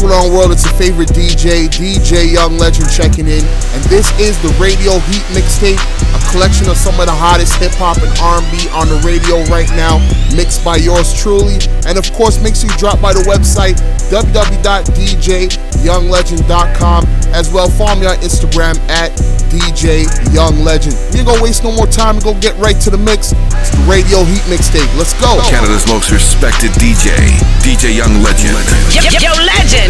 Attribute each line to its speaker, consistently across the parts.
Speaker 1: going on, world? It's your favorite DJ, DJ Young Legend checking in, and this is the Radio Heat Mixtape, a collection of some of the hottest hip hop and R&B on the radio right now, mixed by yours truly, and of course, make sure you drop by the website www.djyounglegend.com. As well, follow me on Instagram at DJ Young Legend. We ain't gonna waste no more time and go get right to the mix. It's the Radio Heat Mixtape. Let's go.
Speaker 2: Canada's most respected DJ, DJ Young Legend.
Speaker 3: Yo, yo, Legend,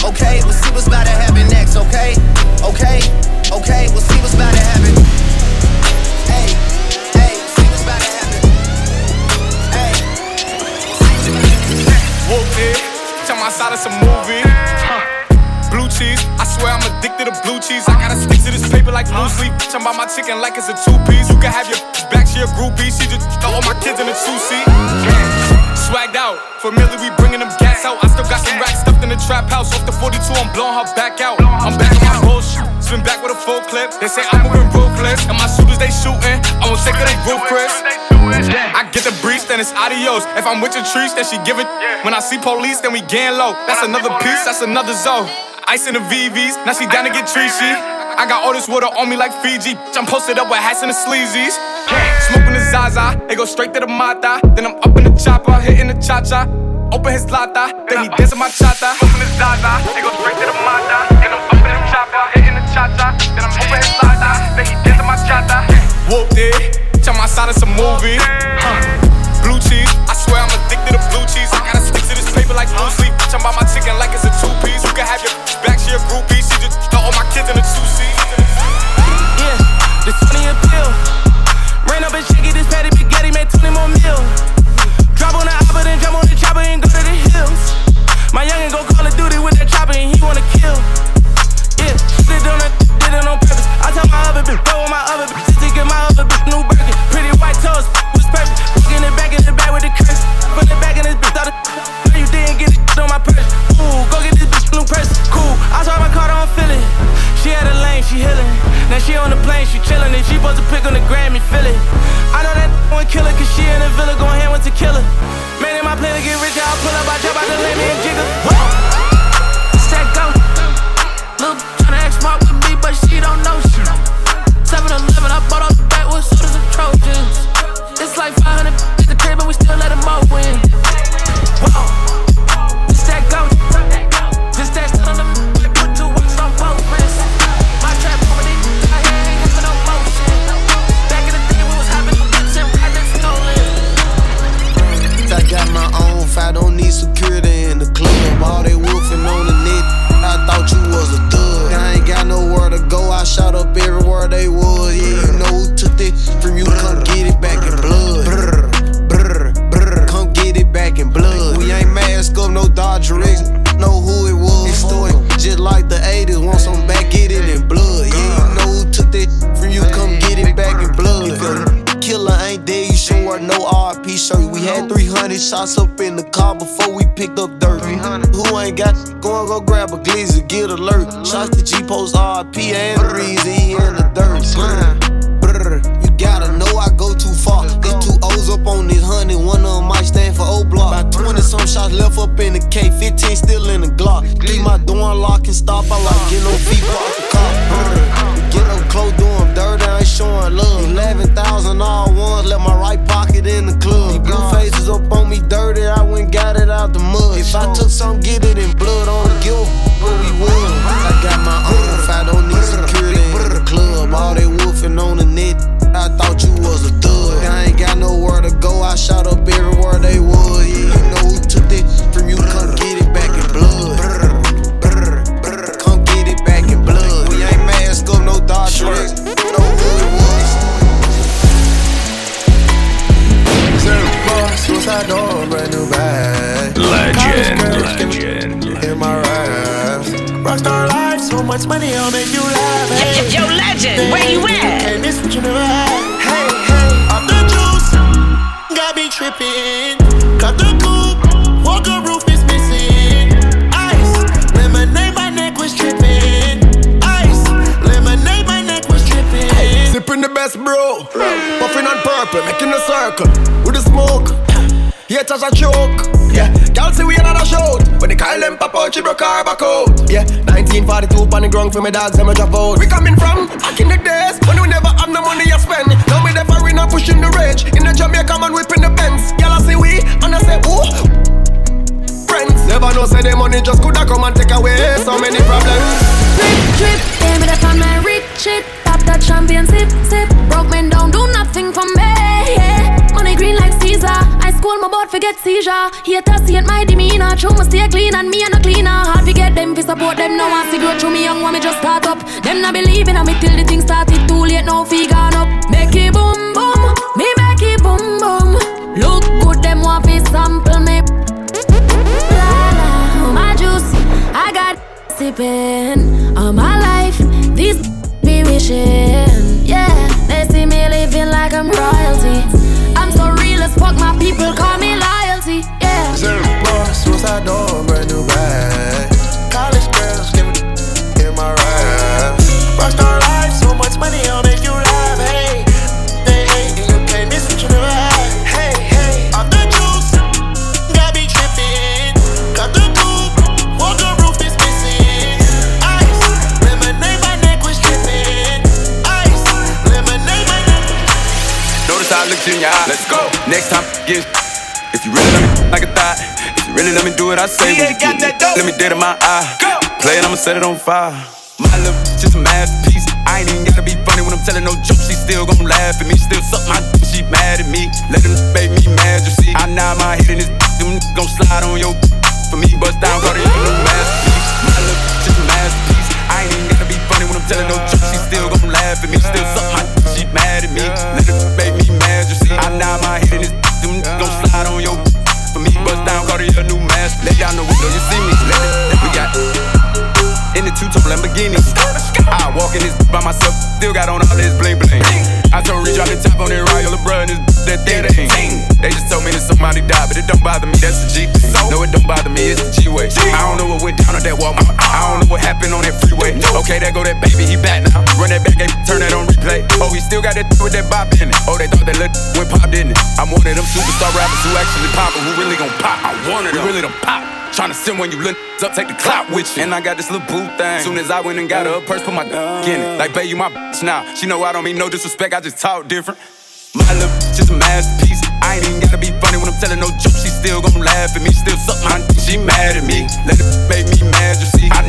Speaker 4: Okay, we'll see what's about to happen next, okay? Okay, okay, we'll see what's about to happen. Hey, hey, see what's about to happen. Hey.
Speaker 5: Whooped it, tell my side it's a movie. Huh. Blue cheese, I swear I'm addicted to blue cheese. I gotta stick to this paper like blue sleep. I'm about my chicken like it's a two piece. You can have your back, she a groupie. She just throw all my kids in a two seat. Swagged out, familiar, we bringing them gas out. I still got some racks in the trap house. Off the 42, I'm blowing her back out. I'm back on my bullshit. Spin back with a full clip. They say I'm moving ruthless. And my shooters, they shooting. I won't take of they roof, Chris. I get the breeze, then it's adios. If I'm with your trees, then she giving. When I see police, then we gang low. That's another piece, that's another zone. Ice in the VVs, now she down to get treachy. I got all this water on me like Fiji. I'm posted up with hats and the sleazies. Smoking the Zaza, they go straight to the Mata. Then I'm up in the chopper, hitting the cha cha. Open his lata, then he dancing my chata. Open his Zaza, they go straight to the Mata. Then I'm up in the chopper, hitting the cha cha. Then I'm open his lata, then he dancing my chata. Whooped it, tell my side it's a movie. Huh. Blue cheese, I swear I'm addicted to blue cheese. I gotta stick to this paper like blue sleep. I'm about my chicken like it's a two piece. You can have your back, she a groupie. She just throw all my kids in a two seat.
Speaker 4: Yeah, the 20 a pill. Rain up and shake it, this patty spaghetti made 20 more mil. Yeah, did it on that, did it on purpose. I tell my other bitch, go with my other bitch, to get my other bitch new Birkin. Pretty white toes, was perfect. Walking it back in the back with the curse. Put it back in this bitch, thought it. You didn't get it on my purse. Ooh, go get this bitch new purse. Cool, I saw my car, don't feel it. She had a lane, she healing. Now she on the plane, she chillin'. And she supposed to pick on the Grammy, feel it. I know that one killer, cause she in the villa going hand with tequila. Man, in my plan to get rich, I'll pull up, I jump out the lane and jiggle. Stack but she don't know shit. 7 Eleven, I bought all the backwoods sodas and Trojans. It's like 500
Speaker 6: Yeah,
Speaker 7: touch a choke. Yeah, girl say we another shout. When the Kyle them pop out, she broke her back out. Yeah, 1942 on the ground for my dogs, them a drop out. We coming from back in the days when we never have no money to spend. Now me the foreign pushing the rage. In the Jamaica man whipping the Benz. I say we and I say? Friends never know say the money just coulda come and take away so many problems.
Speaker 8: Drip, damn it up on my rich shit. Pop that champagne, sip, sip. Broke men down, do nothing for me. Yeah. Money green like Caesar. I school my board, forget seizure. Haters see it my demeanor. True, must stay clean and me and a cleaner. Hard to get them, fi support them. Now I see grow through me young, want me just start up. Them not believing on me till the thing started. Too late, now fi gone up. Make it boom boom, me make it boom boom. Look good, them want fi sample me. La la, my juice, I got sipping all my life. These be wishing, yeah. They see me living like I'm royalty. As fuck, my people call me loyalty, yeah.
Speaker 9: Suicide door, brand new bag.
Speaker 10: Get if you really let me like a thought, if you really let me do what I say, when you get me, let me dead in my eye. Go. Play it, I'ma set it on fire. My love, just a masterpiece. I ain't even gotta be funny when I'm telling no jokes. She still gon' laugh at me, still suck my dick. She mad at me. Let them make me mad, you see. I nod my head in this them gon' slide on your for me. Bust down, call it a masterpiece. My love, just a masterpiece. I ain't even gotta be funny when I'm telling no jokes. She still gon' laugh at me, still suck my. She mad at me. Let them make me mad, you see. I nod my head in this them gon' slide on your for me. Bust down, call it a new master. Let the window, you see me. Let it, we got in the two-tone Lamborghini. I walk in this by myself, still got on all this bling bling. I told Reach drop the top on that Royal LeBron, this that thing thing. They just told me that somebody died, but it don't bother me. That's the G. No, it don't bother me. It's the G-way. I don't know what went down on that Walmart. I don't know what happened on that freeway. Okay, there go that baby, he back now. Run that back, and turn that on replay. Oh, he still got that with that bop in it. Oh, they thought that look went pop, didn't it? I'm one of them superstar rappers who actually pop, who really gon' pop. I wanted them. We really done pop. Tryna send when you look up, take the clout with you. And I got this little boo thing. Soon as I went and got her a purse, put my in it. Like, babe, you my bitch now. She know I don't mean no disrespect, I just talk different. My love, just a masterpiece. I ain't even gotta be funny when I'm telling no jokes. She still gon' laugh at me, still suck my dick. She mad at me. Let it make me mad, you see. I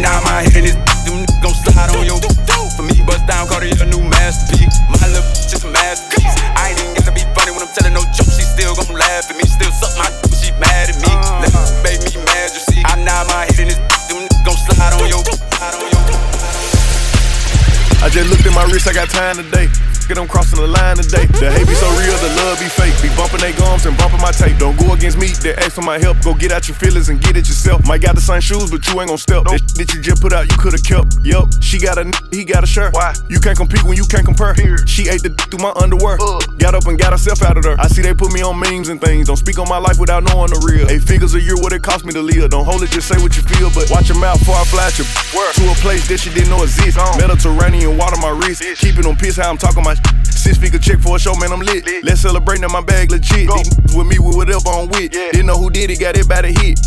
Speaker 11: bumping they my tape. Don't go against me, they ask for my help. Go get out your feelings and get it yourself. Might got the same shoes, but you ain't gon' step. That, that you just put out, you could've kept. Yup, she got a n- he got a shirt. Why? You can't compete when you can't compare. Here. She ate the d- through my underwear. Got up and got herself out of there. I see they put me on memes and things. Don't speak on my life without knowing the real. Eight figures a year, what it cost me to live. Don't hold it, just say what you feel. But watch your mouth before I flash you. To a place that she didn't know exist. Mediterranean water my wrist. Keeping them pissed how I'm talking my Six figure check for a show, man, I'm lit. Let's celebrate now my bag legit. These with me with whatever I'm with. Didn't know who did it, got it by the hit.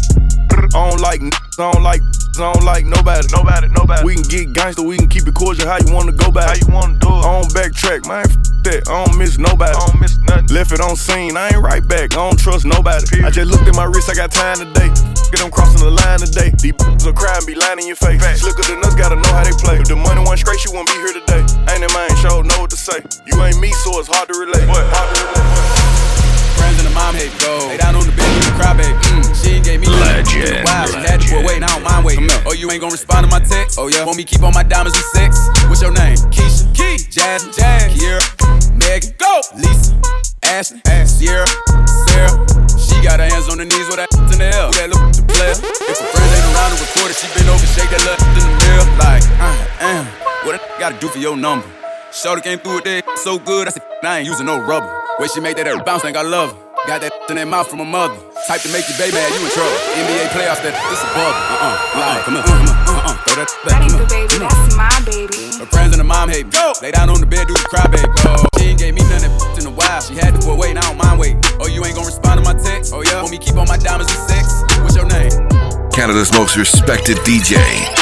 Speaker 11: I don't like, I don't like, I don't like nobody. Nobody, nobody. We can get gangster, we can keep it cordial. How you wanna go back? How you wanna do it? I don't backtrack, man. F that. I don't miss nobody. I don't miss nothing. Left it on scene, I ain't right back. I don't trust nobody. I just looked at my wrist, I got time today. Get them crossing the line today. These b****s will cry and be lying in your face. Slicker than us, gotta know how they play. If the money went straight, she wouldn't be here today. Ain't that man show know what to say. You ain't me, so it's hard to relate. What? Hard to relate.
Speaker 10: Friends and the mom hate go. Lay down on the bed, you cry, baby. Mm, she ain't gave me
Speaker 12: Legend,
Speaker 10: Wow, she had for a wait, I don't mind waiting. Oh, you ain't gonna respond to my text? Oh, yeah. Want me keep on my diamonds and sex? What's your name? Keisha, Key, Jasmine, Jazz, Kiera, Megan, Go, Lisa, Ashley, Sierra, Sarah. She got her hands on her knees with that in the air. Who that look the player? If her friends ain't around to record it, she been over, shake that little in the mirror. Like, uh, uh, what a gotta do for your number? Shorty came through with that so good, I said, I ain't using no rubber. Way she made that air bounce, think I love her. Got that in that mouth from her mother. Type to make your baby mad, you in trouble. NBA playoffs, that this a bug. Uh uh, uh come on, come on, uh uh, throw that back.
Speaker 13: That ain't the baby, that's my baby.
Speaker 10: Her friends and her mom hate me. Go. Lay down on the bed, do the cry, baby. Oh, she ain't gave me none of that in a while. She had to put weight, I don't mind wait. Oh, you ain't gonna respond to my text? Oh yeah, want me keep on my diamonds and sex? What's your name?
Speaker 2: Canada's most respected DJ,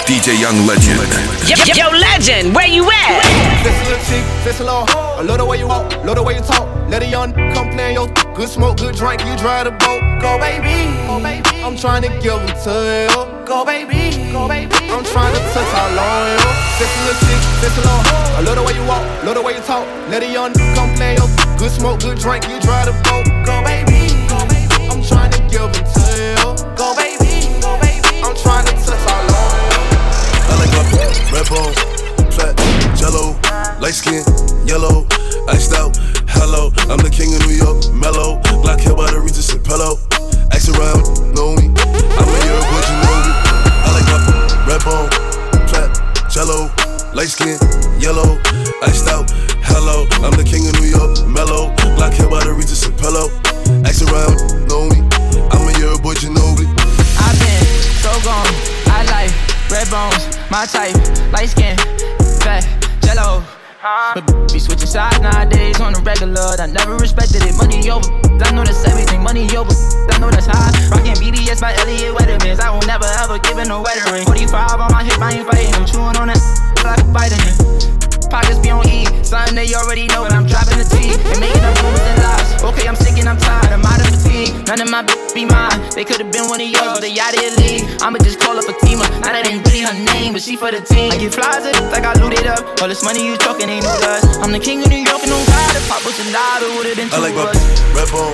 Speaker 2: DJ Young Legend.
Speaker 3: Yo, yo, yo, legend, where you at?
Speaker 14: This a little chick, this a little hoe. I love the way you walk, love the way you talk. Let a young come play your good smoke, good drink. You drive the boat. Go baby, go baby. I'm trying to give them to you. Go baby, go baby. I'm trying to touch all on you. This little chick, this little hoe. I love the way you walk, love the way you talk. Let a young come play your good smoke, good drink. You drive the boat. Go baby, go baby. I'm trying to give them to you. Go baby, go baby. I'm trying to touch all on you.
Speaker 15: I like my red bone, fat, jello, light skin, yellow, iced out. Hello, I'm the king of New York, mellow. Black hair by the Regis and pillow. Ask around, know me. I'm a year what you know me. I like my red bone, fat, jello, light skin, yellow, iced out. Hello, I'm the king of New York, mellow. Black hair by the Regis and pillow. Ask around, know me. I'm a year boy, Ginobili.
Speaker 16: I've been so gone. I like red bones, my type, light skin, fat, jello. But be switching sides nowadays on the regular. I never respected it. Money over. I know that's everything. Money over. I know that's high. Rockin' BBS by Elliot Weathermans. I will never ever give it no wedding ring. 45 on my hip, I ain't fighting. I'm chewing on that like a vitamin. Pockets be on E. Something they already know, but I'm dropping the T and making up rumors and lies. Okay, I'm sick and I'm tired. I'm out of fatigue. None of my b- be mine. They could've been one of yours, but they out of league. I'ma just call up Fatima. Now that ain't really her name, but she for the team. I get flies it like I got looted up. All this money you talking ain't no dust. I'm the king of New York and no God. If Pop was alive, it would've been
Speaker 15: I
Speaker 16: two
Speaker 15: like
Speaker 16: of
Speaker 15: my red bone,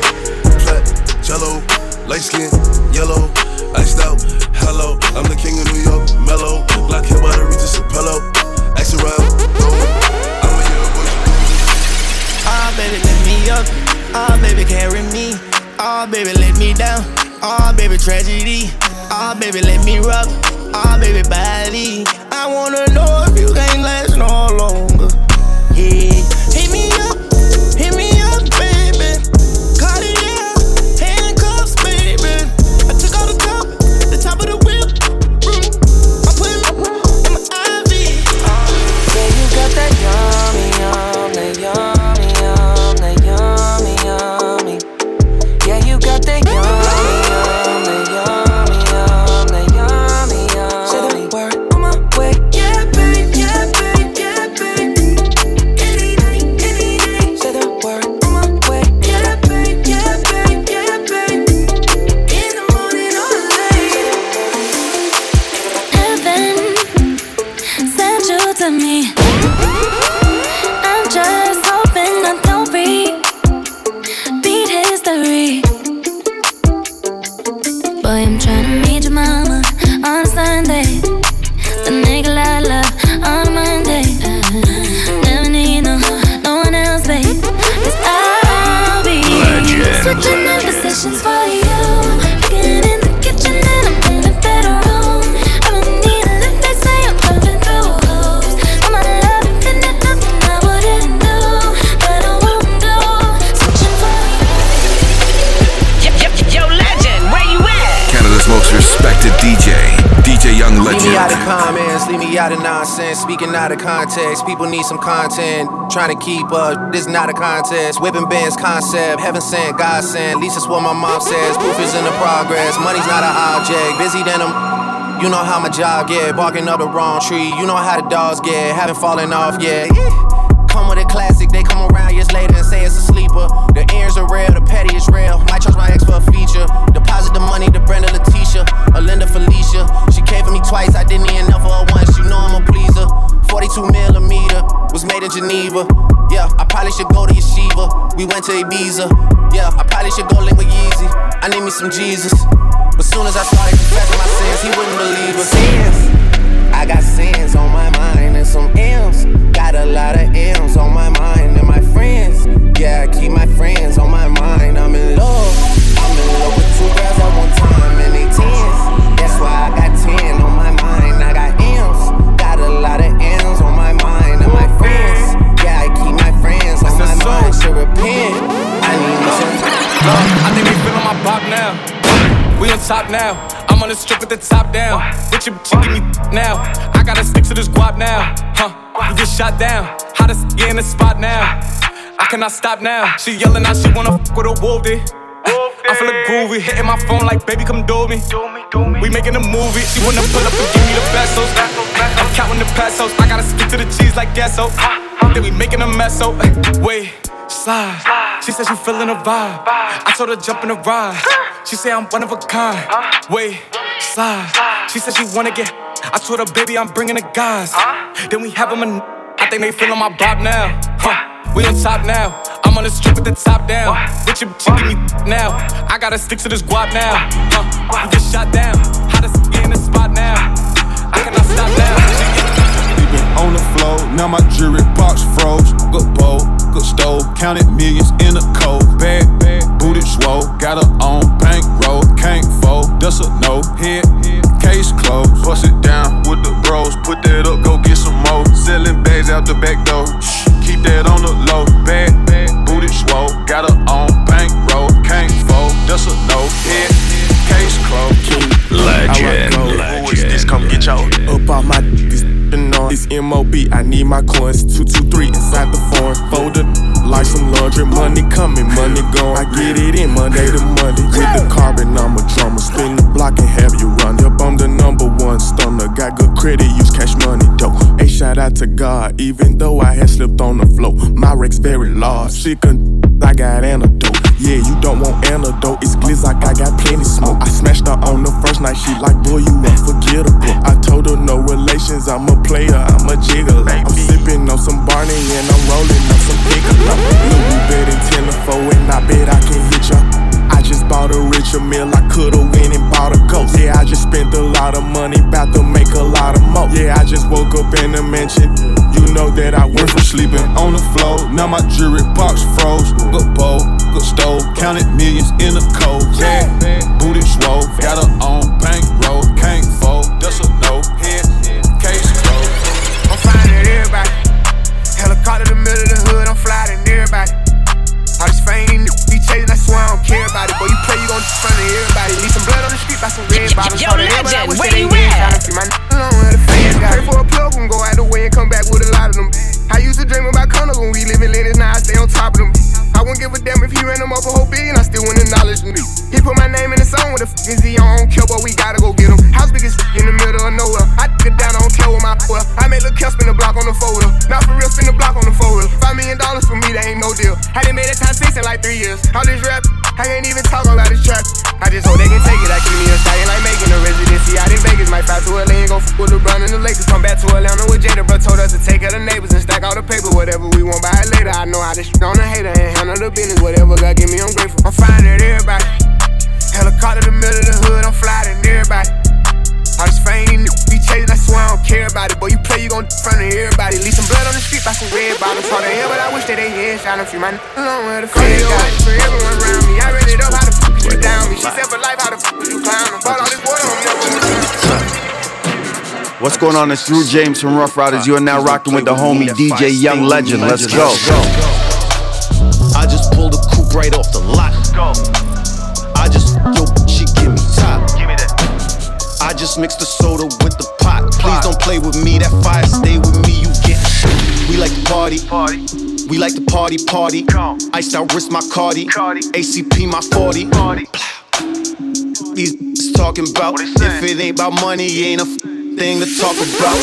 Speaker 15: fat, jello, light skin, yellow, iced out. Hello, I'm the king of New York, mellow. Black hair by the Regis and pillow. Ask around,
Speaker 17: baby, lift me up. Ah, baby, carry me. Ah, baby, let me down. Ah, baby, tragedy. Ah, baby, let me rub. Ah, baby, body. I wanna know if you can't last no longer.
Speaker 18: Speaking out of context, people need some content. Trying to keep up, this not a contest. Whipping bands concept, heaven sent, God sent. At least that's what my mom says. Proof is in the progress, money's not an object. Busy than I'm. You know how my job get, barking up the wrong tree. You know how the dogs get, haven't fallen off yet. Come with a classic, they come around years later and say it's a sleeper. The ears are real, the petty is real. Might trust my ex for a feature. Deposit the money to Brenda Letitia, Alinda Felicia. She came for me twice, I didn't even know for her once. You know I'm a. 42 millimeter was made in Geneva. Yeah, I probably should go to Yeshiva. We went to Ibiza. Yeah, I probably should go link with Yeezy. I need me some Jesus. But soon as I started confessing my sins, he wouldn't believe us. Sins. I got sins on my mind and some M's. Got a lot of M's on my mind and my friends. Yeah, I keep my friends on my mind. I'm in love. I'm in love with two girls at one time and they tens. That's why I got ten.
Speaker 5: Now. I'm on the strip with the top down. Bitch, your bitch give me now. I gotta stick to this guap now. Huh? You get shot down. Hottest in the spot now. I cannot stop now. She yelling out, she wanna fuck with a wolf, I'm feeling groovy, hitting my phone like, baby, come do me. We making a movie. She wanna pull up and give me the pesos. I'm counting the pesos. I gotta stick to the cheese like queso. Then we making a mess, so wait, slide. She said she feeling a vibe. I told her jump in the ride. She said I'm one of a kind. Wait, slide. She said she wanna get. I told her, baby, I'm bringing the guys. Then we have them I think they feeling my vibe now. Huh, we on top now. I'm on the strip with the top down. Bitch, your bitch give me now. I gotta stick to this guap now. Huh, you get shot down. Hottest in the spot now. I cannot stop now.
Speaker 19: On the floor, now my jewelry box froze. Good bowl, good stove, counted millions in a cold. Bad, bad, booted swole, got her on bankroll, can't fold, that's a no. Head, case closed, bust it down with the bros, put that up, go get some more. Selling bags out the back door, Shh, keep that on the low. Bad, bad, booted swole, got her on bankroll, can't fold, that's a no. Head, case closed.
Speaker 12: Legend,
Speaker 20: Who is this? Come get y'all up off my this on this MOB. I need my coins. Two two three inside the foreign folder. Like some laundry, money coming, money going. I get it in Monday to Monday with the carbon. I'm a drummer. Spin the block and have you run. Yep, I'm the number one stunner. Got good credit, use cash money though. A shout out to God, even though I had slipped on the floor. My Rex very large. Sick and I got antidote. Yeah, you don't want antidote. It's glitz like I got plenty smoke. I smashed her on the first night. She like, boy, you unforgettable. I told her no relations. I'm a player. I'm a jigger. I'm sipping on some Barney and I'm rolling on some pickle. Look, we bet in 10 to 4 and I bet I can hit ya. I just bought a richer meal. I coulda went and bought a ghost. Yeah, I just spent a lot of money, about to make a lot of mo. Yeah, I just woke up in a mansion. You know that I went from sleeping on the floor. Now my jewelry box froze. Good bowl, good stove, counted millions in a cold. Bad, booted swole, got her on bankroll, can't fold. That's a no. Head, case closed.
Speaker 14: I'm flying at everybody. Helicopter in the middle of the hood, I'm flying at everybody. All this fame, be chasing, I swear I don't care about it. Boy, you play, you gon' front of everybody. Leave some blood on the street by some red bottles.
Speaker 3: Yo,
Speaker 14: All the hell, but I
Speaker 3: legend, where you at?
Speaker 14: See my alone where the fans got Pray for a plug, and go out the way and come back with a lot of them. I used to dream about condos when we live in Lennox, now I stay on top of them. I wouldn't give a damn if he ran them up a whole billion, I still wouldn't acknowledge me. He put my name in the song with the f is he? I don't care, but we gotta go get him. House big as in the middle of nowhere. I get down, I don't care with my well. I made Lil' Kel spin the block on the folder. Not for real, spin the block on the folder. Five million dollars for me, that ain't no deal. Hadn't made it time six in like three years. All this rap, I can't even talk about this trap. I just hope they can take it. I keep me a stallion like making a residency out in Vegas. Might fly to LA and go f with LeBron and the Lakers. Come back to Atlanta with Jada, bro. Told us to take of the neighbors and stack all the paper. Whatever we want, buy it later. I know how to shit on a hater and handle the business. Whatever God give me, I'm grateful. I'm flying at everybody. Helicopter in the middle of the hood, I'm flying at everybody. All this fame, be chasing, I swear I don't care about it. Boy, you play, you gon' front of everybody. Leave some blood on the street by some red bottles. All the hell, but I wish that they had shot a few along where the feds got it. For everyone
Speaker 21: What's going on? It's Drew James from Ruff Ryders. You are now rocking with the homie DJ Young Legend. Let's go.
Speaker 22: I just pulled a coupe right off the lot. I just, yo, she give me top. I just mixed the soda with the pot. Please don't play with me. That fire stay with me. You get. We like to party. Party. We like to party, party. Iced out wrist, my Cardi. Cardi. ACP, my 40. Party. These talking about if it ain't about money, ain't a f- thing to talk about.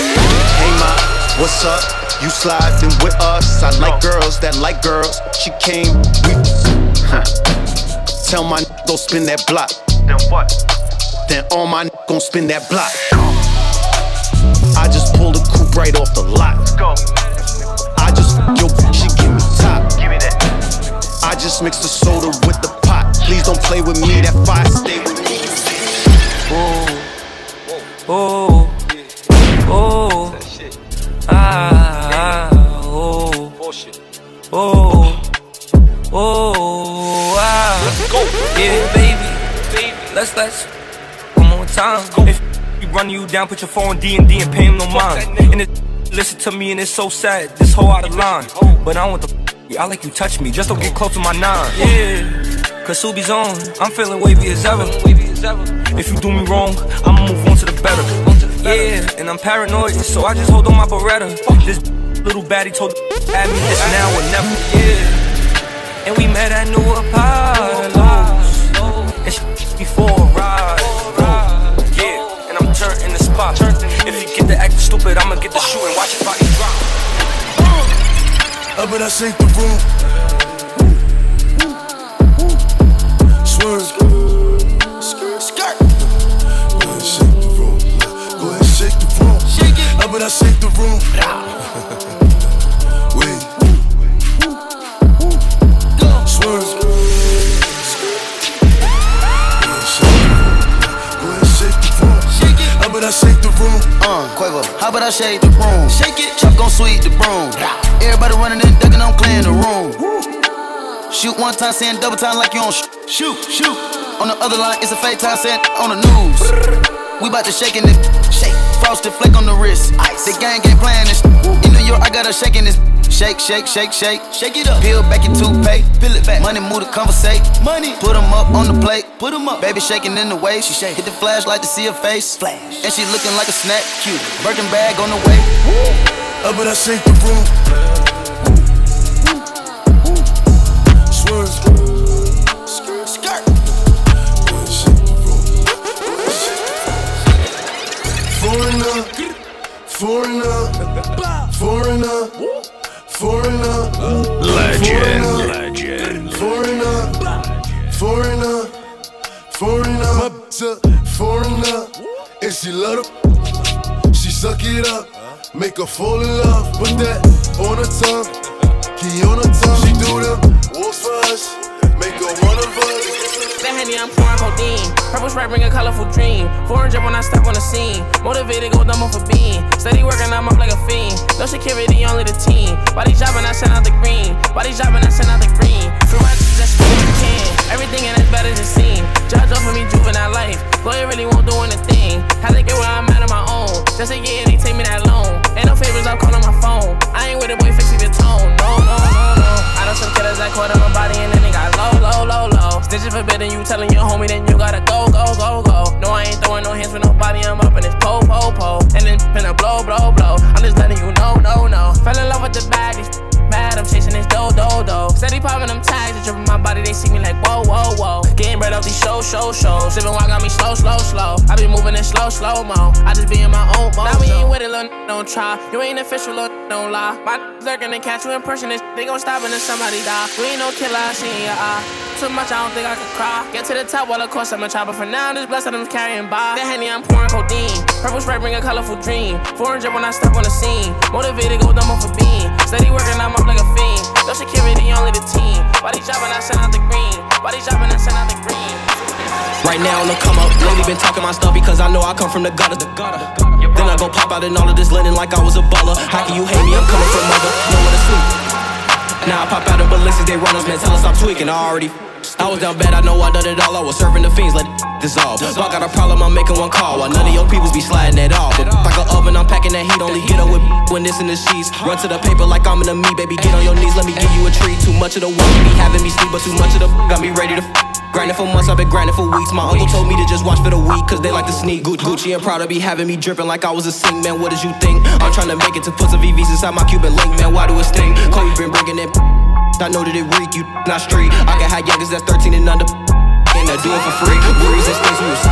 Speaker 22: Hey, ma, what's up? You sliding with us? I like girls that like girls. She came, we. Tell my n- go spin that block. Then what? Then all my n- gon' spin that block. I just pulled a coupe right off the lot. I just, yo, she give me top. Give me that. I just mixed the soda with the pot. Please don't play with me. That fire stay with me.
Speaker 16: Oh, oh, ah, oh, oh, oh, ah, Let's go, yeah, baby, let's let's one more time. If you run you down, put your phone D and D and pay him no mind. And it, listen to me, and it's so sad. This whole out of line, but I want the. I like you touch me, just don't get close to my nine. Yeah, cause Subi's on. I'm feeling wavy as ever.
Speaker 23: If you do me wrong, I'ma move on to the better. Yeah, and I'm paranoid, so I just hold on my Beretta. This little baddie told at me this now or never. Yeah, and we met at New Apollo's. And she before a ride. Yeah, and I'm turned in the spot. If you get the acting stupid, I'ma get the shooting. Watch your body drop.
Speaker 15: Up and I shake the room. Shake
Speaker 4: it.
Speaker 15: I shake the room. Wait. Swerve. Go ahead, shake the room.
Speaker 4: Shake it.
Speaker 15: I shake the room.
Speaker 24: Uh, Quavo, how about I shake the room?
Speaker 4: Shake it.
Speaker 24: Chuck gon' sweep the broom. Everybody running and ducking, I'm clearing the room. Shoot one time, saying double time like you on sh- shoot, shoot. On the other line, it's a fake time, saying on the news. We bout to shake in this shake. Frosted flake on the wrist. Ice. The gang ain't playing this. In New York, I got her shaking this. Shake, shake, shake, shake.
Speaker 4: Shake it up.
Speaker 24: Peel back your toothpaste.
Speaker 4: Peel it back.
Speaker 24: Money move to conversate.
Speaker 4: Money.
Speaker 24: Put 'em up on the plate.
Speaker 4: Put 'em up.
Speaker 24: Baby shaking in the way. She shake. Hit the flashlight to see her face.
Speaker 4: Flash.
Speaker 24: And she looking like a snack. Cute. Birkin bag on the way.
Speaker 15: Up and I shake the room. Foreigner. Foreigner. Foreigner.
Speaker 12: Legend,
Speaker 15: Foreigner.
Speaker 12: legend.
Speaker 15: Foreigner. Foreigner. Foreigner. My bitch a foreigner. And she love it. She suck it up. Make her fall in love. Put that on her tongue. Key on her tongue. She do them wolves for us.
Speaker 25: That Henny, I'm pouring codeine. Purple sprite bring a colorful dream. Foreign drip when I step on the scene. Motivated, go dumb off a bean. Steady working, I'm up like a fiend. No security, only the team. Body dropping, I send out the green. Body dropping, I send out the green. Free my just what you can. Everything in it's better than seen. Judge up for me, juvenile life. Lawyer really won't do anything. Had to get where I'm at on my own. Just a year, they take me that long. Ain't no favors, I'm calling my phone. I ain't with a boy fixing the tone. No, no, no, no. I know some killers that caught on my body and then they got low, low, low, low. Stitches forbidden, you telling your homie, then you gotta go, go, go, go. No, I ain't throwing no hands with nobody, I'm up in this po, po, po. And then finna blow, blow, blow. I'm just letting you know, no, no. Fell in love with the bag, mad, I'm chasing this dough, dough, dough. Steady popping them tags, it's dripping my body, they see me like whoa, whoa, whoa. Getting bread off these show, show, shows. Sipping wine got me slow, slow, slow. I be moving in slow, slow mo. I just be in my own mode. Now we ain't with it, little n- don't try. You ain't official, little n- don't lie. My lurking and catch you in person, this they gon' stop until somebody die. We ain't no killer, I see in your eye. Too much, I don't think I could cry. Get to the top, well, of course I'm a chopper. For now, this blessed I'm carrying by. That Henny, I'm pouring codeine. Purple spray bring a colorful dream. 400 when I step on the scene. Motivated, go dumb off a beam. Steady working, I'm up like a fiend. No security, only the team. Body dropping, I send out the green. Body dropping, I send out the green.
Speaker 26: Right now on the come up, lately been talking my stuff because I know I come from the gutter. The gutter. Then I go pop out in all of this linen like I was a baller. How can you hate me? I'm coming from mother, nowhere to sleep. Now I pop out in Balenciagas, they run us, man. Tell us stop tweaking. I already. I was down bad, I know I done it all. I was serving the fiends, let it dissolve. If I got a problem, I'm making one call. While none of your peoples be sliding at all. But like an oven, I'm packing that heat. Only get up with when this in the sheets. Run to the paper like I'm in the me, baby. Get on your knees, let me give you a treat. Too much of the work, be having me sleep, but too much of the got me ready to. Grinding for months, I've been grinding for weeks. My uncle told me to just watch for the week, cause they like to sneak. Gu- Gucci and Prada be having me dripping like I was a sing, man. What did you think? I'm trying to make it to put some VVs inside my Cuban link, man. Why do it sting? Kobe been bringing it. I know that it reek, you not street. I can have youngers that's 13 and under. And I do it for free. Worries and things we was.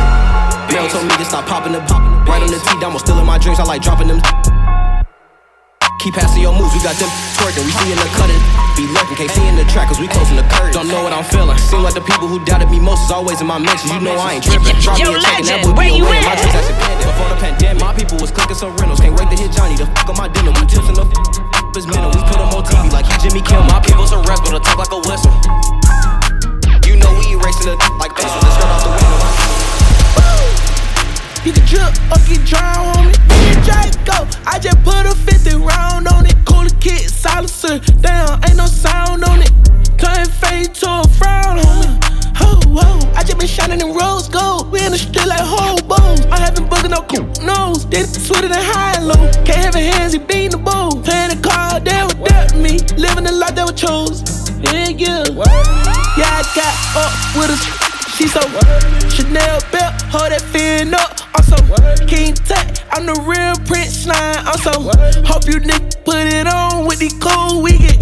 Speaker 26: Mel told me to stop popping the Right on the T, down, still in my drinks. I like dropping them. Keep passing your moves, we got them twerking. We see in the cutting, be lurking. Can't see in the track, cause we closing the curtain. Don't know what I'm feeling. Seem like the people who doubted me most is always in my mentions. You know I ain't tripping. Drop me a and that boy
Speaker 3: where
Speaker 26: be
Speaker 3: you
Speaker 26: away.
Speaker 3: at?
Speaker 26: My dreams that's. Before the pandemic, my people was clicking some rentals. Can't wait to hit Johnny to fuck on my dinner. We tips in the minnow. We put him on TV like he Jimmy Kimmel. My people's a rebel to talk like a whistle. You know we erasing the like skirt out the window.
Speaker 27: You can drip or get drowned on it. Me and Draco, I just put a 50 round on it. Cooler kid, silencer. Damn, ain't no sound on it. Turn fade to a frown on me. Oh, whoa, I just been shining in rose gold. We in the street like hobos. I haven't booked no cool nose. Then sweeter than high low. Can't have a hands, he beating the bowl. Playing the card, they were dealt me. Living the life that was chose. Yeah, yeah. Yeah, I got up with a
Speaker 28: She so Chanel belt, hold that fin up. I'm so King Tut, I'm the real Prince Slime. I'm so hope you niggas put it on with the cool we get.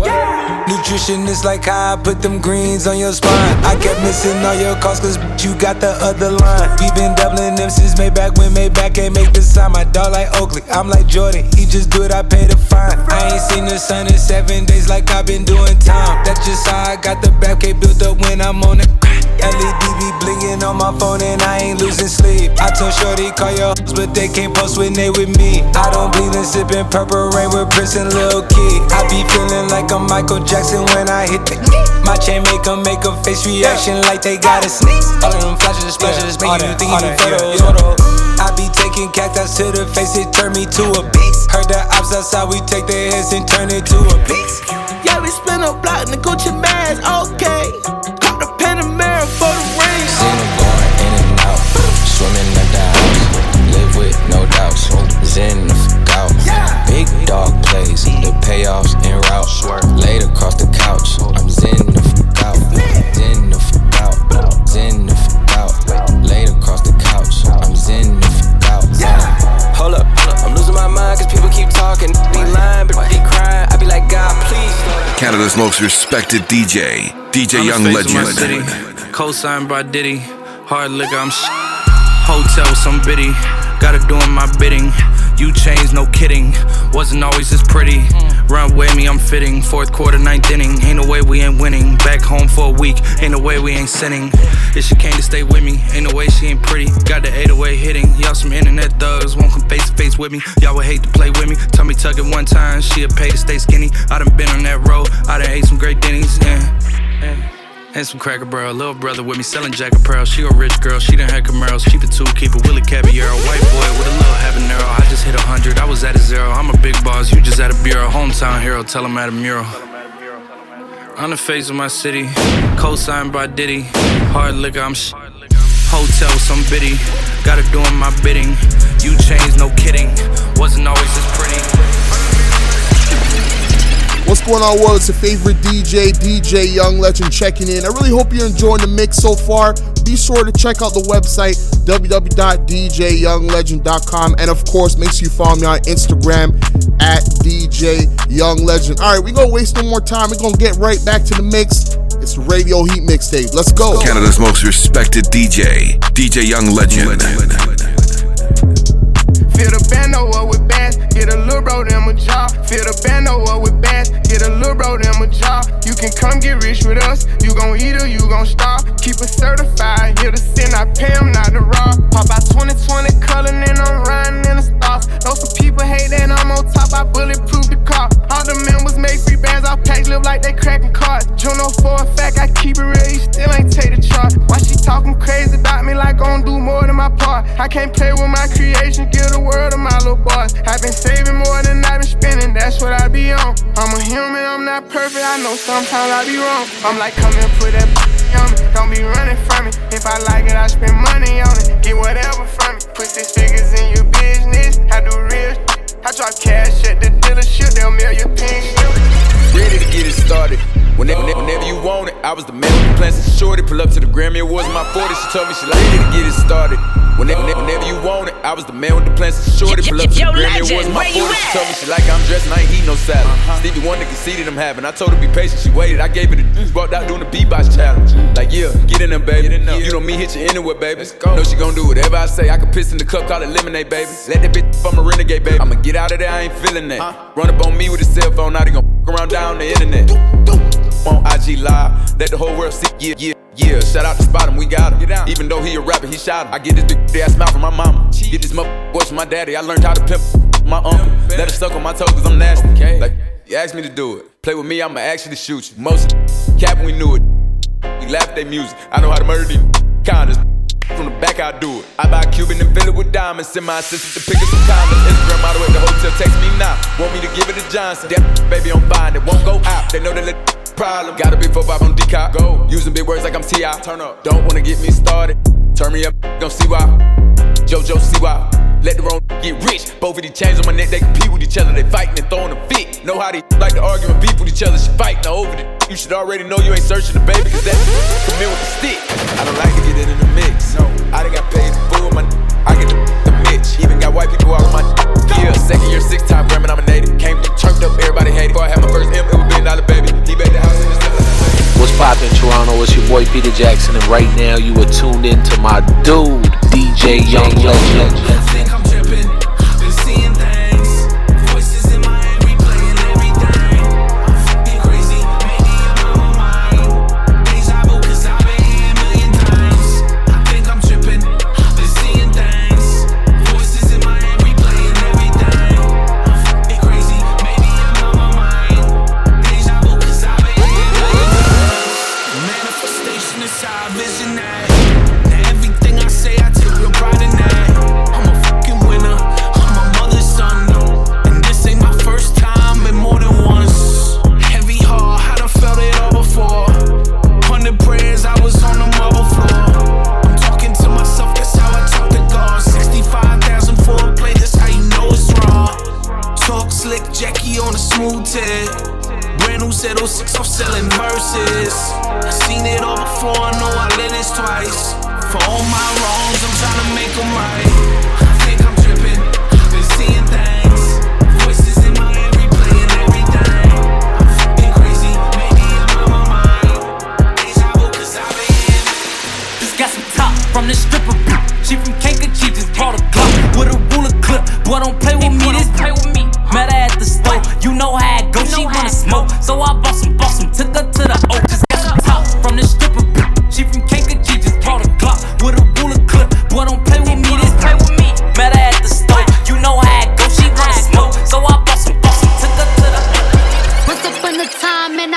Speaker 29: Nutrition is like how I put them greens on your spine. I kept missing all your calls cause you got the other line. We been doubling them since Maybach when Maybach can't make the sign. My dog like Oakley, I'm like Jordan. He just do it, I pay the fine. I ain't seen the sun in seven days like I've been doing time. That's just how I got the back built up when I'm on the LED be blinking on my phone and I ain't losing sleep. I told Shorty call your hoes, but they can't post when they with me. I don't bleed and sipping purple rain with Prince and Lil Key. I be feeling like I'm Michael Jackson when I hit the My chain make them make a face reaction like they got a sneeze. All of them flashes, splashes, make you think you photos. I be taking cactus to the face, it turn me to a beast. Heard the ops outside, we take their heads and turn it to a beast.
Speaker 28: Yeah, we spin a block in the Gucci mask, okay.
Speaker 30: Zen the fuck out. Big dog plays, the payoffs en route. Laid across the couch, I'm zen the fuck out. Zen the fuck out, zen the fuck out. Laid across the couch, I'm zen the fuck out.
Speaker 12: Hold up, I'm losing my mind cause people keep talking. Be lying, but be crying. I be like, God, please.
Speaker 2: Canada's most respected DJ, DJ
Speaker 12: I'm
Speaker 2: Young
Speaker 12: the face of my city.
Speaker 2: Legend.
Speaker 12: Co-signed by Diddy. Hard liquor, I'm sh- Hotel, some biddy. Gotta doing my bidding. You changed, no kidding. Wasn't always this pretty. Run with me, I'm fitting. Fourth quarter, ninth inning. Ain't no way we ain't winning. Back home for a week. Ain't no way we ain't sinning. If she came to stay with me, ain't no way she ain't pretty. Got the 808 hitting. Y'all some internet thugs. Won't come face to face with me. Y'all would hate to play with me. Tell me tuck it one time. She'll pay to stay skinny. I done been on that road. I done ate some great Denny's. Yeah. yeah. And some cracker barrel, little brother with me selling jack apparel. She a rich girl, she done had Camaros. Keep it two, keep it Willie Caballero. White boy with a little habanero. I just hit a hundred, I was at a zero. I'm a big boss, you just at a bureau. Hometown hero, tell him at a mural. On the face of my city, co-signed by Diddy. Hard liquor, I'm sh- Hotel, some biddy. Gotta doing my bidding. You changed, no kidding. Wasn't always this pretty.
Speaker 31: What's going on, world? It's your favorite DJ, DJ Young Legend, checking in. I really hope you're enjoying the mix so far. Be sure to check out the website, www.djyounglegend.com. And of course, make sure you follow me on Instagram at DJ Young Legend. All right, we're gonna waste no more time. We're gonna get right back to the mix. It's the Radio Heat Mixtape. Let's go.
Speaker 2: Canada's most respected DJ, DJ Young Legend.
Speaker 14: Fill the bando up with bands, get a little bro them a job. Fill the bando up with bands, get a little bro them a job. You can come get rich with us, you gon' eat or you gon' starve. Keep it certified, here to sin, I pay them not to rob. Pop out 2020 color, and I'm riding in the stars. Know some people hate that I'm on top, I bulletproof the car. All the members make free bands, our packs live like they cracking cards. Juno oh for a fact, I keep it real, you still ain't take the chart. Why she talking crazy about me like I don't do more than my part? I can't play with my creation, give the world to my little boys. I've been saving more than I've been spending, that's what I be on. I'm a human, I'm not perfect, I know sometimes I be wrong. I'm like, come and put that on me, don't be running from me. If I like it, I spend money on it, get whatever from me. Put six figures in your business, I do real I drop cash at the dealership, they'll mail your pin.
Speaker 10: Ready to get it started. Whenever, whenever you want it, I was the man with the plans shorty. Pull up to the Grammy Awards my 40s. She told me she like ready to get it started. Whenever, whenever you want it, I was the man with the plans and shorty. Pull up to the
Speaker 3: legend,
Speaker 10: in my 40s. She told me she like I'm dressed and I ain't eating no salad. Stevie Wonder conceded I'm having. I told her be patient, she waited. I gave her the juice, walked out doing the beatbox challenge. Like, yeah, get in there, baby. You know me, hit you anywhere, baby. Know she gon' do whatever I say. I can piss in the cup, call it lemonade, baby. Let that bitch from a renegade, baby. I'ma get out of there, I ain't feeling that. Run up on me with a cell phone, now they gon' f around down the internet. On IG Live, let the whole world see, yeah, yeah. Yeah, shout out to Spot him, we got him. Even though he a rapper, he shot him. I get this big ass mouth from my mama. Get this mother voice from my daddy. I learned how to pimp my uncle. Let her suck on my toes cause I'm nasty. Like, you asked me to do it. Play with me, I'ma actually shoot you. Most cap we knew it. We laugh at music. I know how to murder these condoms. From the back, I do it. I buy a Cuban and fill it with diamonds. Send my assistant to pick up some condoms. Instagram model at the hotel, text me now. Want me to give it to Johnson. That baby I'm fine, it won't go out. They know they let problem. Gotta be 4-5 on decop. Go. Using big words like I'm T.I. Turn up. Don't wanna get me started. Turn me up, Don't see why. JoJo, see why. Let the wrong get rich. Both of these chains on my neck, they compete with each other. They fighting and throwing a fit. Know how they like to argue and beef with each other. She fighting over it. You should already know you ain't searching the baby, cause that come in with the stick. I don't like to get it in the mix. No, I done got paid full my I get the, the Mitch. Even got white people all on my yeah. Second year, six time Grammy nominated. Came turned up, everybody hated. Before I had my first M, it was billion dollar baby. He made the house in the
Speaker 32: What's poppin', Toronto? It's your boy Peter Jackson, and right now you are tuned in to my dude, DJ Young Legend.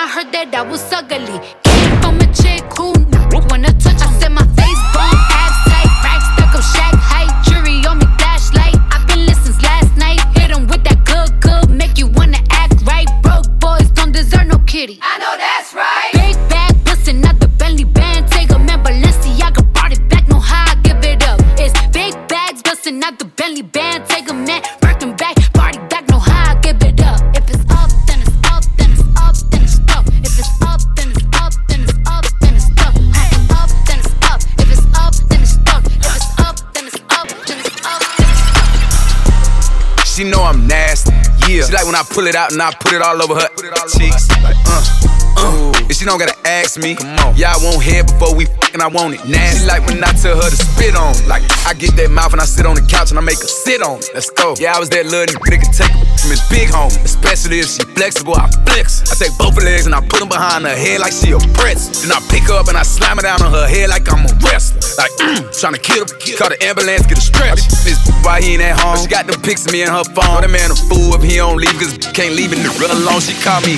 Speaker 33: I
Speaker 34: heard that I was ugly. Came from a When I
Speaker 10: pull it out and I put it all over her cheeks. Like, uh, uh. And she don't gotta ask me. Come on. Yeah, I want head before we fucking I want it nasty. She like when I tell her to spit on. Like I get that mouth and I sit on the couch and I make her sit on it. Let's go. Yeah, I was that little nigga take her from his big home. Especially if she flexible, I flex. I take both her legs and I put them behind her head like she a press. Then I pick her up and I slam it down on her head like I'm a wrestler. Like, mm, trying to kill her. Call the ambulance, get a stretch. This why he ain't at home. She got the pics of me in her phone. That man a fool if he don't leave, cause can't leave it alone. She call me.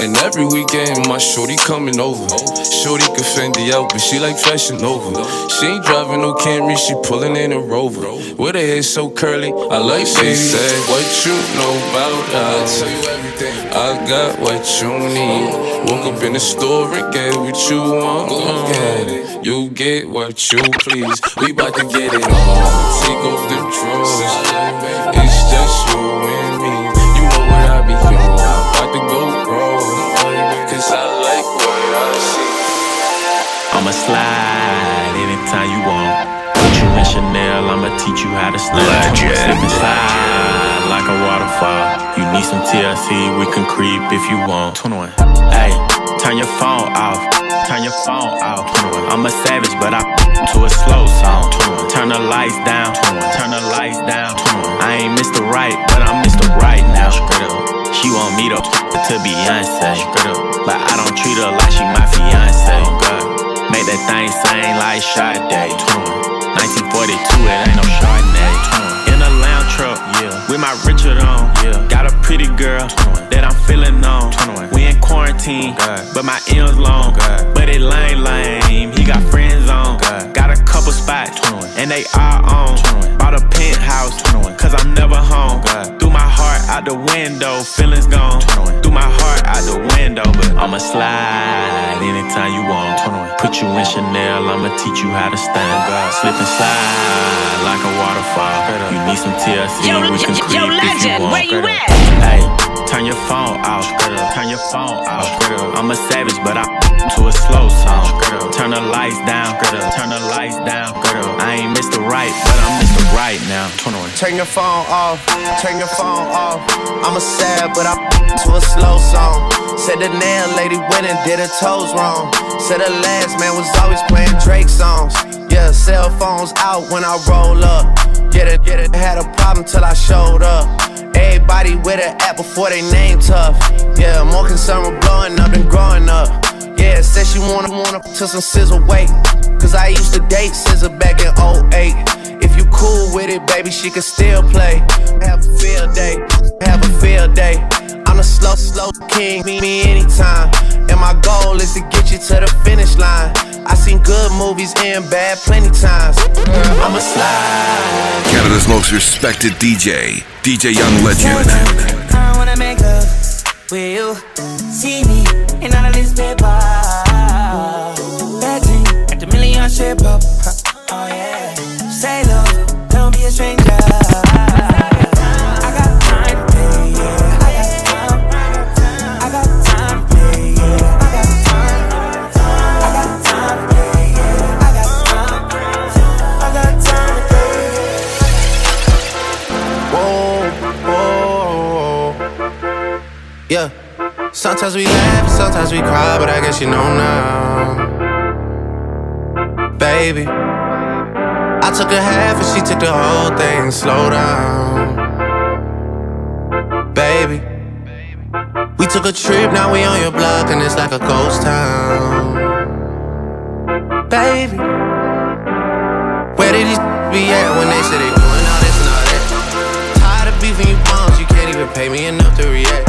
Speaker 12: And every weekend my shorty coming over. Shorty can Fendi out, but she like fashion over. She ain't driving no Camry, she pulling in a Rover. With her hair so curly, I like she said, What you know about us? I tell you everything. I got what you need. Woke up in the store and get what you want. Get. You get what you please. We bout to get it on. Take off the drawers. It's just you and Cause I like what I see.
Speaker 35: I'ma slide anytime you want. Put you in Chanel, I'ma teach you how to slide.
Speaker 36: Legend.
Speaker 35: Slip and slide like a waterfall. You need some TLC, we can creep if you want. 21. Hey, turn your phone off. Turn your phone off. 21. I'm a savage, but I to a slow song. 21. Turn the lights down. 21. Turn the lights down. 21. I ain't Mr. Right, but I'm Mr. Right now. Straight up. She want me to to Beyonce. But I don't treat her like she my fiance. Make that thing sing like Sade. 1942, it ain't no Chardonnay. In a lounge truck,
Speaker 37: yeah. With my Richard on, yeah. Got a pretty girl that I'm feeling on. We in quarantine, but my M's long. But it lame, lame. He got friends on. Got a couple spots, and they are on. Bought a penthouse, cause I'm never home. Threw my heart out the window, feelings gone. Threw my heart out the window, but I'ma slide anytime you want. Put you in Chanel, I'ma teach you how to stand. Slip and slide like a waterfall. You need some TLC,
Speaker 3: Yo,
Speaker 37: we can
Speaker 3: yo,
Speaker 37: creep
Speaker 3: yo,
Speaker 37: if you
Speaker 3: legend,
Speaker 37: want.
Speaker 3: where you at?
Speaker 37: Hey, turn your phone off, turn your phone off. I'm a savage, but I to a slow song. Turn the lights down, turn the lights down. Girl. I ain't Mr. Right, but I'm Mr. Right now.
Speaker 18: Turn your phone off, turn your phone off. I'm a sad, but I'm to a slow song. Said the nail lady went and did her toes wrong. Said the last man was always playing Drake songs. Yeah, cell phones out when I roll up. Get it, get it, had a problem till I showed up. Everybody with an app before they name tough. Yeah, more concerned with blowing up than growing up. Yeah, said she wanna wanna to some SZA weight. Cause I used to date SZA back in 08. If you cool with it, baby, she can still play. Have a field day, have a field day. I'm the slow, slow king, meet me anytime. And my goal is to get you to the finish line. I seen good movies and bad plenty times. I'ma slide.
Speaker 2: Canada's most respected DJ, DJ Young Legend.
Speaker 9: I wanna make love with you. See me in all of this paper. Million up. Yeah.
Speaker 18: Sometimes we laugh, sometimes we cry, but I guess you know now. Baby. I took a half and she took the whole thing. Slow down. Baby. We took a trip, now we on your block, and it's like a ghost town. Baby. Where did these be at when they say they doing all this and all that? Tired of beefing you bums, you can't even pay me enough to react.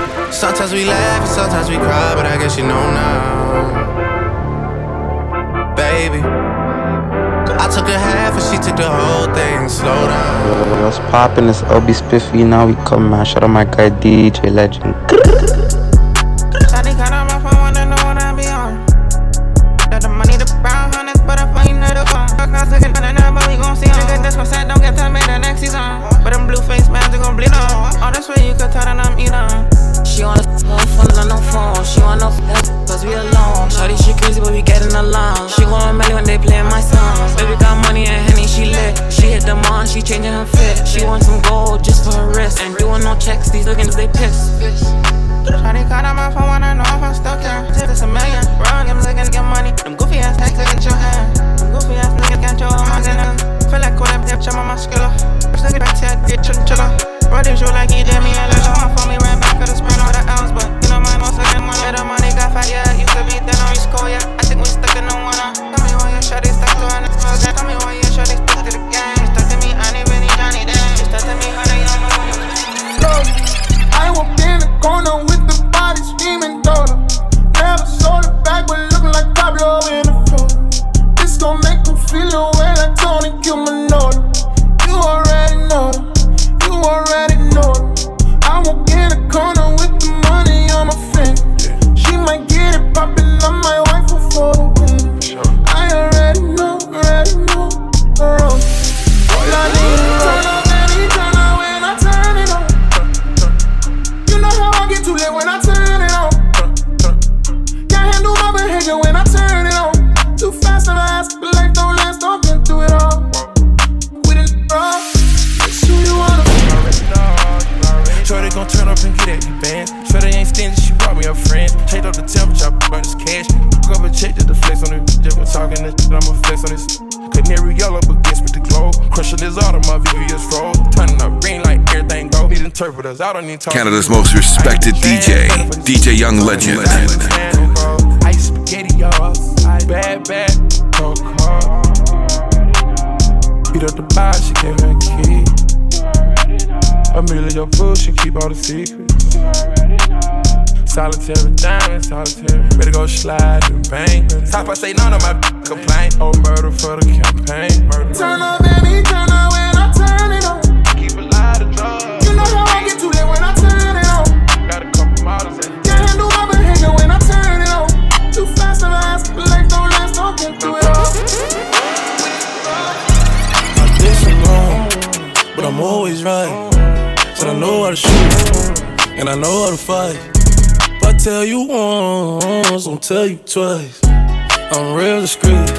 Speaker 18: Sometimes we laugh and sometimes we cry, but I guess you know now, baby. I took a half and she took the whole thing. Slow down.
Speaker 38: What's poppin'? It's LB Spiffy. Now we come, man. Shout out my guy DJ Legend.
Speaker 9: She want no f cause we alone. Shawty, she crazy, but we getting along. She going melly when they playing my songs. Baby got money and Henny, she lit. She hit the on, she changing her fit. She want some gold just for her wrist. And doing no checks, these lookins they piss.
Speaker 2: Canada's most respected DJ, DJ Young Legend.
Speaker 15: Ice spaghetti, y'all. Bad, bad, cold car. Beat up the bar, she gave me a key. Amelia, your fool, she keep all the secrets. Solitary diamond, solitary. Better go slide and bang. Top I say none of my complaint. Oh, murder for the campaign. Murder.
Speaker 39: Turn up, baby, turn up when I turn it on.
Speaker 15: Keep a lot of drugs.
Speaker 39: You know how
Speaker 15: Always right. Said I know how to shoot, and I know how to fight. If I tell you once, don't tell you twice. I'm real discreet,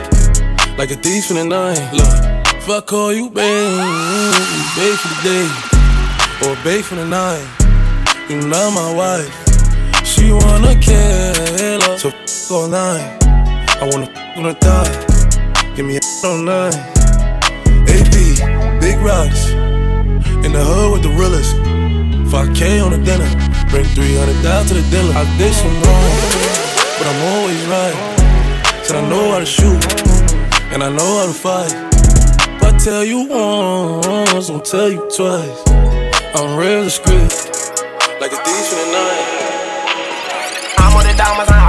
Speaker 15: like a thief in the night. Look, if I call you babe, you babe for the day, or babe for the night. You not my wife. She wanna kill her, so f online. I wanna f on the thigh. Give me a on nine. AP, big rocks. In the hood with the realest. 5K on the dinner. Bring 300 down to the dealer. I did some wrong, but I'm always right. Said I know how to shoot, and I know how to fight. If I tell you once, don't tell you twice. I'm real discreet, like a thief in the night.
Speaker 18: I'm on the diamonds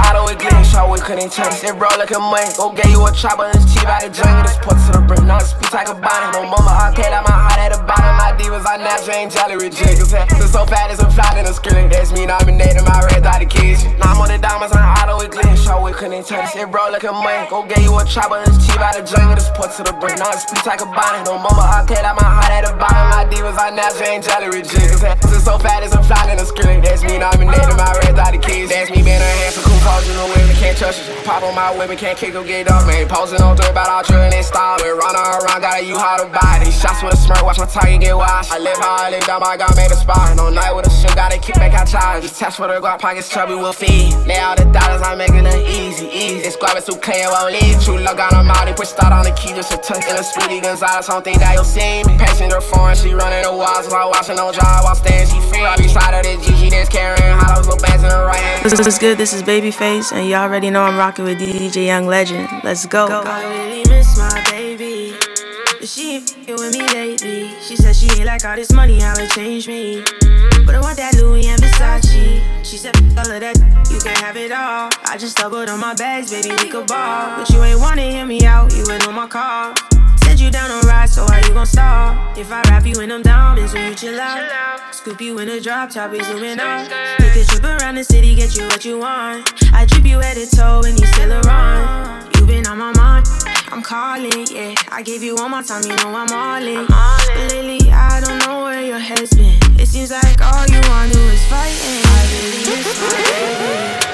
Speaker 18: show we couldn't change. It bro like a money. Go get you a chopper, it's cheap out the jungle. This put to the brick, it's speak like a bonnet. No mama, I can't let my heart at the bottom. My divas, I natural ain't jelly rejects. It's so fat, it's a fly in the screen. That's me nominated, my red dot the kids. Now I'm on the diamonds on auto with glitter, show we couldn't change. It bro like a money. Go get you a chopper, it's cheap out the jungle. This put to the brick, now it speak like a bonnet. No mama, I can't let my heart at the bottom. My divas, I natural ain't jelly rejects. It's so fat, it's a fly in the screen. That's me nominated, my red dot the kids. That's me being a handsome you know women can't trust you. Pop on my women, can't kick or get up, man. Posing on dirt about all drilling and style. We run around, gotta you how to buy these shots with a smirk, watch my target get washed. I live how I live, down my God made a spot. No night with a shit, gotta kick back out charge. Just test for the guap pockets, chubby will feed. Lay all the dollars, I'm making it easy, easy. This squad is too clean, won't leave. True luck on them out, they push start on the key, just a touch. In a speedy Gonzalez, don't think that you'll see me. Passenger foreign, she running the walls, while watching on drive, while staying, she free. I be side of the GG, that's carrying hollows, little bags in the right hand.
Speaker 40: This is good. This is Babyface, and you already know I'm rocking with DJ Young Legend. Let's go.
Speaker 41: I really miss my baby. But she ain't with me lately. She said she ain't like all this money, how it changed me. But I want that Louis and Versace. She said, all of that, you can have it all. I just doubled on my bags, baby, we could ball. But you ain't wanna hear me out, you ain't on my car. Send you down on ride, so why you gon' stop? If I wrap you in them diamonds, when you chill out. Scoop you in a drop top, we zooming out. Take a trip around the city, get you what you want. I drip you head to toe, and you still around. You been on my mind. I'm calling, yeah. I gave you one more time, you know I'm all in. But lately, I don't know where your head's been. It seems like all you wanna do is fighting. I really my baby.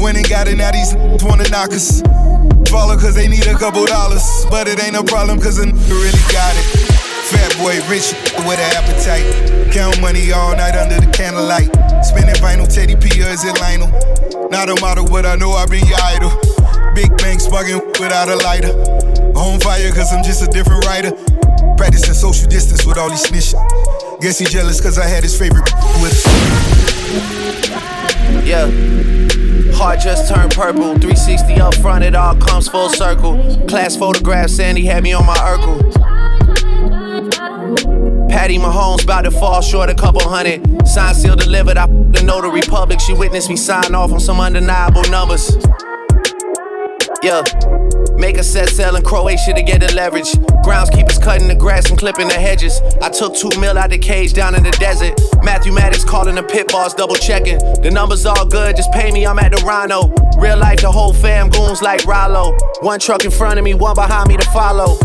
Speaker 42: When they got it, now these wanna knock us. Follow cause they need a couple dollars. But it ain't no problem cause a really got it. Fat boy, rich with an appetite. Count money all night under the candlelight. Spinning vinyl, Teddy P, or is it Lionel? Not a model, but I know I've been your idol. Big bang sparking without a lighter. On fire, cause I'm just a different writer. Practicing social distance with all these snitches. Guess he jealous cause I had his favorite with
Speaker 43: Yeah. Heart just turned purple. 360 up front, it all comes full circle. Class photograph, Sandy had me on my Urkel. Patty Mahomes about to fall short a couple hundred. Sign seal delivered. I the know the Republic. She witnessed me sign off on some undeniable numbers. Yeah.
Speaker 18: Make a set sail in Croatia to get the leverage. Groundskeepers cutting the grass and clipping the hedges. I took two mil out the cage down in the desert. Matthew Maddox calling the pit boss, double checking. The numbers all good, just pay me, I'm at the Rhino. Real life, the whole fam goons like Rollo. One truck in front of me, one behind me to follow.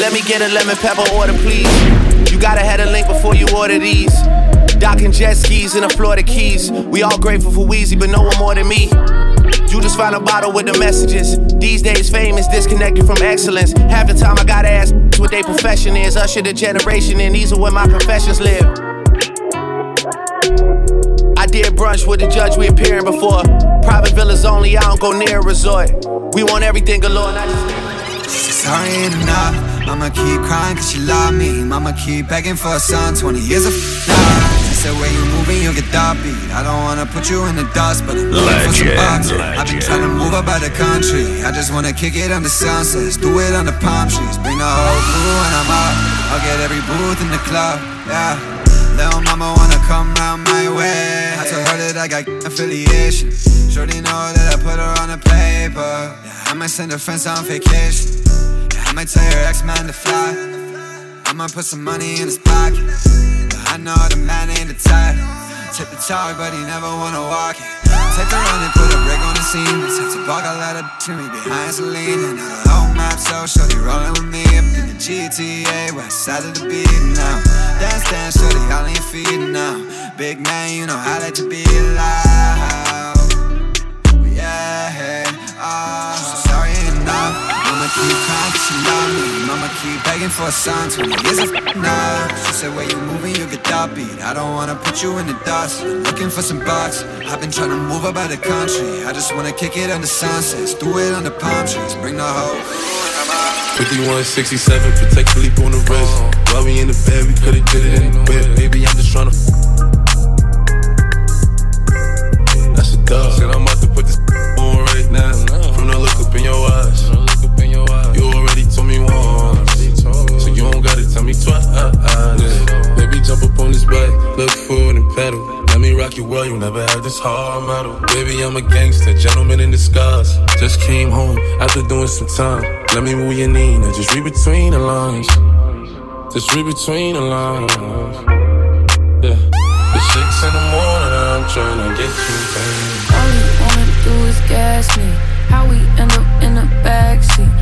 Speaker 18: Let me get a lemon pepper order, please. You gotta have a link before you order these. Docking jet skis in the Florida Keys. We all grateful for Weezy, but no one more than me. You just find a bottle with the messages. These days, fame is disconnected from excellence. Half the time, I gotta ask what their profession is. Usher the generation and These are where my confessions live. I did brunch with the judge we appearing before. Private villas only, I don't go near a resort. We want everything galore, not just.
Speaker 44: Sorry ain't enough. Mama keep crying cause she love me. Mama keep begging for a son. 20 years of love. Said, where you moving, you'll get dog beat. I don't wanna put you in the dust, but I'm looking for some bucks. I've been trying to move up out the country. I just wanna kick it on the sunsets. Do it on the palm trees. Bring the whole crew when I'm up. I'll get every booth in the club. Yeah. Little mama wanna come round my way. I told her that I got affiliation. Shorty know that I put her on the paper. Yeah, I might send her friends on vacation. Yeah, I might tell your ex-man to fly. I'ma put some money in his pocket. I know the man ain't the type. Tip the talk, but he never wanna walk it. Take the run and put a break on the scene. Since the park, I let her to me behind Celine. And the whole map, so shorty rolling with me up in the GTA, west side of the beat now. Dance, dance, shorty, all in your feet now. Big man, you know I like to be loud. Yeah, oh, me. Mama keep begging for a son. 20 years of love. She said, where you moving, you get dog beat. I don't wanna put you in the dust. Looking for some bucks. I've been trying to move out the country. I just wanna kick it on the sunsets. Do it on the palm trees. Bring the whole.
Speaker 15: 5167, Patek Philippe on the wrist. While we in the bed, we could've did it in the whip. Baby, I'm just tryna. That's a dub. Said I'm about to put this on right now. From the look up in your eyes. Told me once. So you don't gotta tell me twice. Baby, jump up on this bike. Look forward and pedal. Let me rock you well, you never had this hard metal. Baby, I'm a gangster, gentleman in disguise. Just came home after doing some time. Let me move your knee, now just read between the lines. Just read between the lines. Yeah. It's six in the morning, I'm trying to get you.
Speaker 8: All you wanna do is gas me. How we end up in the backseat.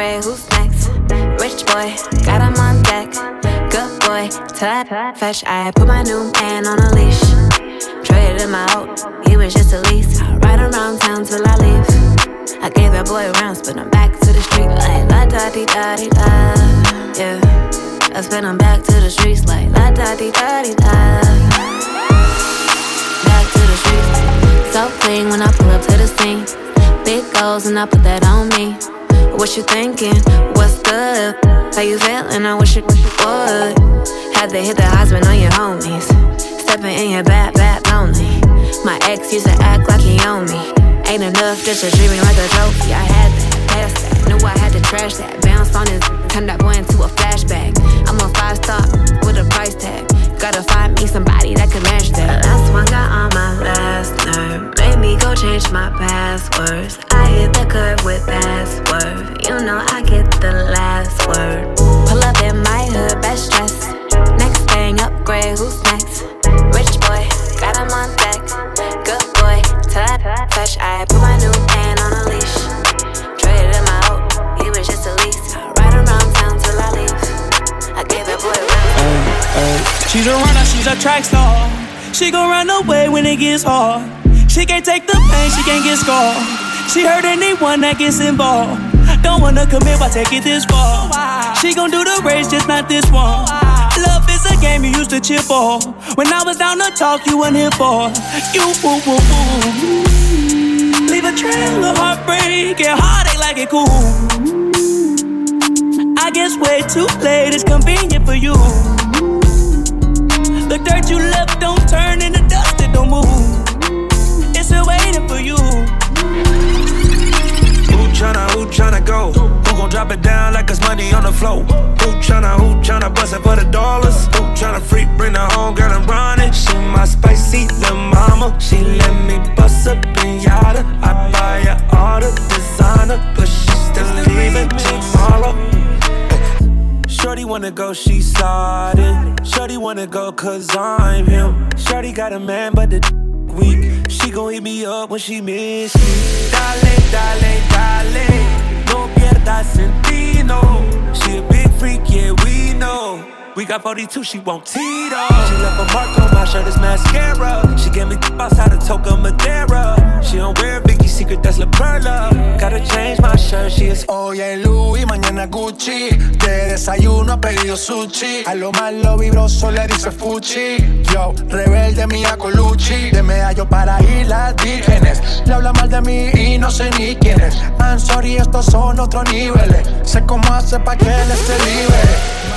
Speaker 45: upgrade, who's next? Rich boy, got him on deck. Good boy, touch, fetch. I put my new man on a leash. Traded him out, he was just a lease. I ride around town till I leave. I gave that boy rounds, but I'm back to the street like la da di da di da. Yeah, I spin him back to the streets like la da di da di da. Back to the streets, so clean when I pull up to the scene. Big goals and I put that on me. What you thinking? What's good? How you feeling? I wish you would. Had to hit the husband on your homies. Stepping in your bad, bad lonely. My ex used to act like he owned me. Ain't enough just to treat like a trophy. I had that, pass that. Knew I had to trash that. Bounced on his, turned that boy into a flashback. I'm a five star with a price tag. Gotta find me somebody that can match that. Last one got on my last nerve. Made me go change my passwords. I hit the curve with password. You know I get the last word. Pull up in my hood, best dress. Next thing, upgrade, who's next? Rich boy, got him on deck. Good boy, touch, touch. I put my new man on a leash. Traded him out, he was just a lease. Ride around town till I leave. I gave that boy rounds.
Speaker 46: She's a runner, she's a track star. She gon' run away when it gets hard. She can't take the pain, she can't get scarred. She hurt anyone that gets involved. Don't wanna commit, why take it this far? She gon' do the race, just not this one. Love is a game you used to cheer for. When I was down to talk, you weren't here for. You, woo, woo, woo. Leave a trail of heartbreak and heartache like it cool. I guess way too late, it's convenient for you. The dirt you left don't turn into dust, it don't move.
Speaker 47: Tryna, who tryna go? Who gon' drop it down like it's money on the floor? Who tryna, who tryna bust it for the dollars? Who tryna freak, bring the home girl and run it? She my spicy little mama. She let me bust up in yada. I buy her all the designer, but she still leaving tomorrow. Shorty wanna go, she started. Shorty wanna go, cause I'm him. Shorty got a man, but the weak. She gon' hit me up when she miss me. Dale, dale, dale. No pierdas sentido. She a big freak, yeah, we know. We got 42, she won't Tito. She left a mark on my shirt, it's mascara. She gave me outside of Toca Madera. She don't wear Vicky Secret, that's La Perla. Gotta change my shirt, she is.
Speaker 9: Hoy es Louis, mañana Gucci. De desayuno ha pedido sushi. A lo malo vibroso le dice Fuchi. Yo, rebelde mía Colucci. De medallo para islas vírgenes. Le habla mal de mí y no sé ni quién es. I'm sorry, estos son otros niveles. Sé cómo hace pa' que él esté libre.